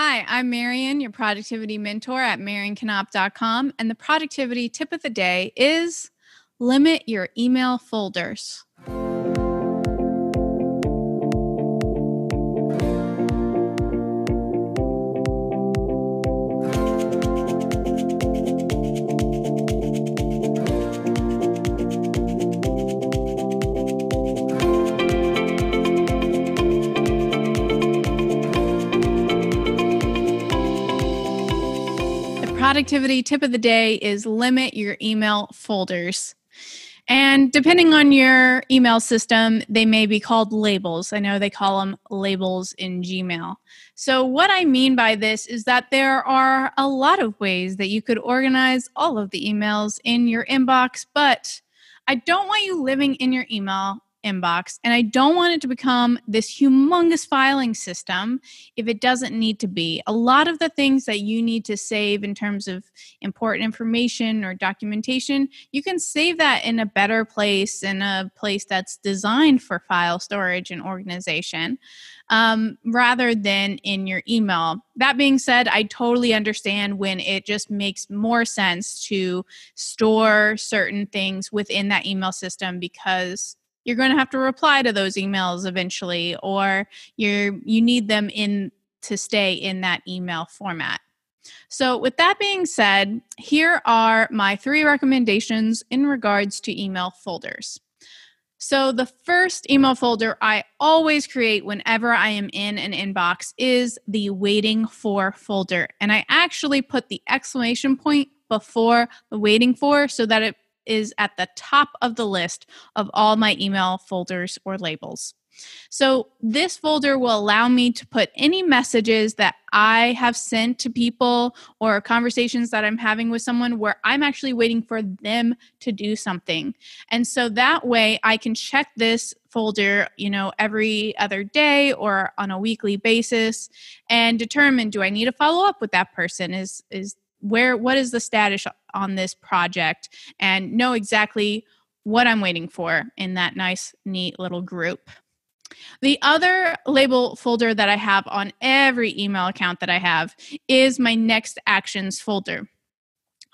Hi, I'm Marion, your productivity mentor at marionknop.com. And the productivity tip of the day is limit your email folders. Productivity tip of the day is limit your email folders. And depending on your email system, they may be called labels. I know they call them labels in Gmail. So, what I mean by this is that there are a lot of ways that you could organize all of the emails in your inbox, but I don't want you living in your email inbox. And I don't want it to become this humongous filing system if it doesn't need to be. A lot of the things that you need to save in terms of important information or documentation, you can save that in a better place, in a place that's designed for file storage and organization. Um, rather than in your email. That being said, I totally understand when it just makes more sense to store certain things within that email system because you're going to have to reply to those emails eventually or you're you need them in to stay in that email format so with that being said here are my three recommendations in regards to email folders so, the first email folder I always create whenever I am in an inbox is the waiting for folder. And I actually put the exclamation point before the waiting for so that it is at the top of the list of all my email folders or labels. So, this folder will allow me to put any messages that I have sent to people or conversations that I'm having with someone where I'm actually waiting for them to do something. And so that way I can check this folder, you know, every other day or on a weekly basis and determine do I need to follow up with that person? Is is where what is the status on this project and know exactly what I'm waiting for in that nice neat little group. The other label folder that I have on every email account that I have is my next actions folder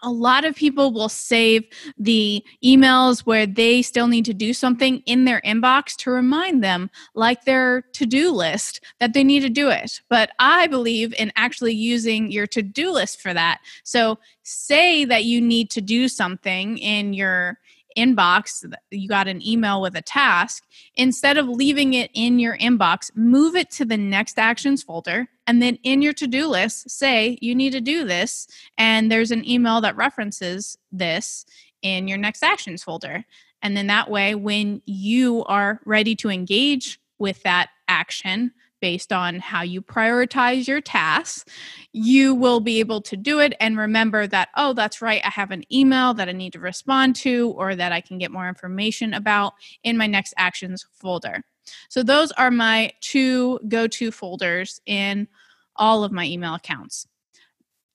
a lot of people will save the emails where they still need to do something in their inbox to remind them, like their to do list, that they need to do it. But I believe in actually using your to do list for that. So, say that you need to do something in your inbox, you got an email with a task, instead of leaving it in your inbox, move it to the next actions folder. And then in your to do list, say you need to do this. And there's an email that references this in your next actions folder. And then that way, when you are ready to engage with that action, based on how you prioritize your tasks, you will be able to do it and remember that, oh, that's right, I have an email that I need to respond to or that I can get more information about in my next actions folder. So, those are my two go to folders in all of my email accounts.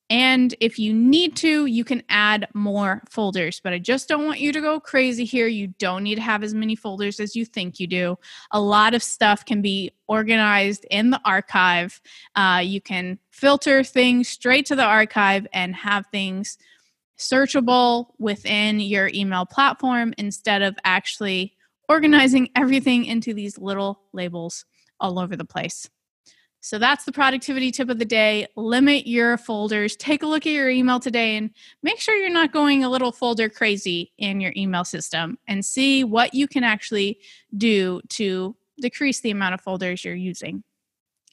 And if you need to, you can add more folders, but I just don't want you to go crazy here. You don't need to have as many folders as you think you do. A lot of stuff can be organized in the archive. Uh, you can filter things straight to the archive and have things searchable within your email platform instead of actually organizing everything into these little labels all over the place. So that's the productivity tip of the day. Limit your folders. Take a look at your email today and make sure you're not going a little folder crazy in your email system and see what you can actually do to decrease the amount of folders you're using.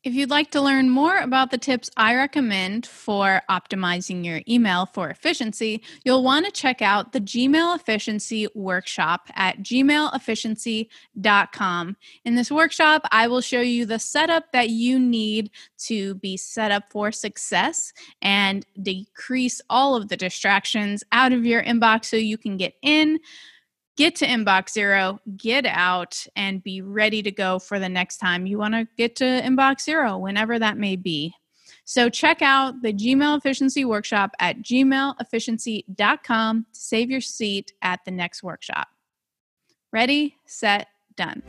If you'd like to learn more about the tips I recommend for optimizing your email for efficiency, you'll want to check out the Gmail Efficiency Workshop at gmailefficiency.com. In this workshop, I will show you the setup that you need to be set up for success and decrease all of the distractions out of your inbox so you can get in get to inbox zero, get out, and be ready to go for the next time you want to get to inbox zero, whenever that may be. So check out the Gmail Efficiency Workshop at gmailefficiency.com to save your seat at the next workshop. Ready, set, done.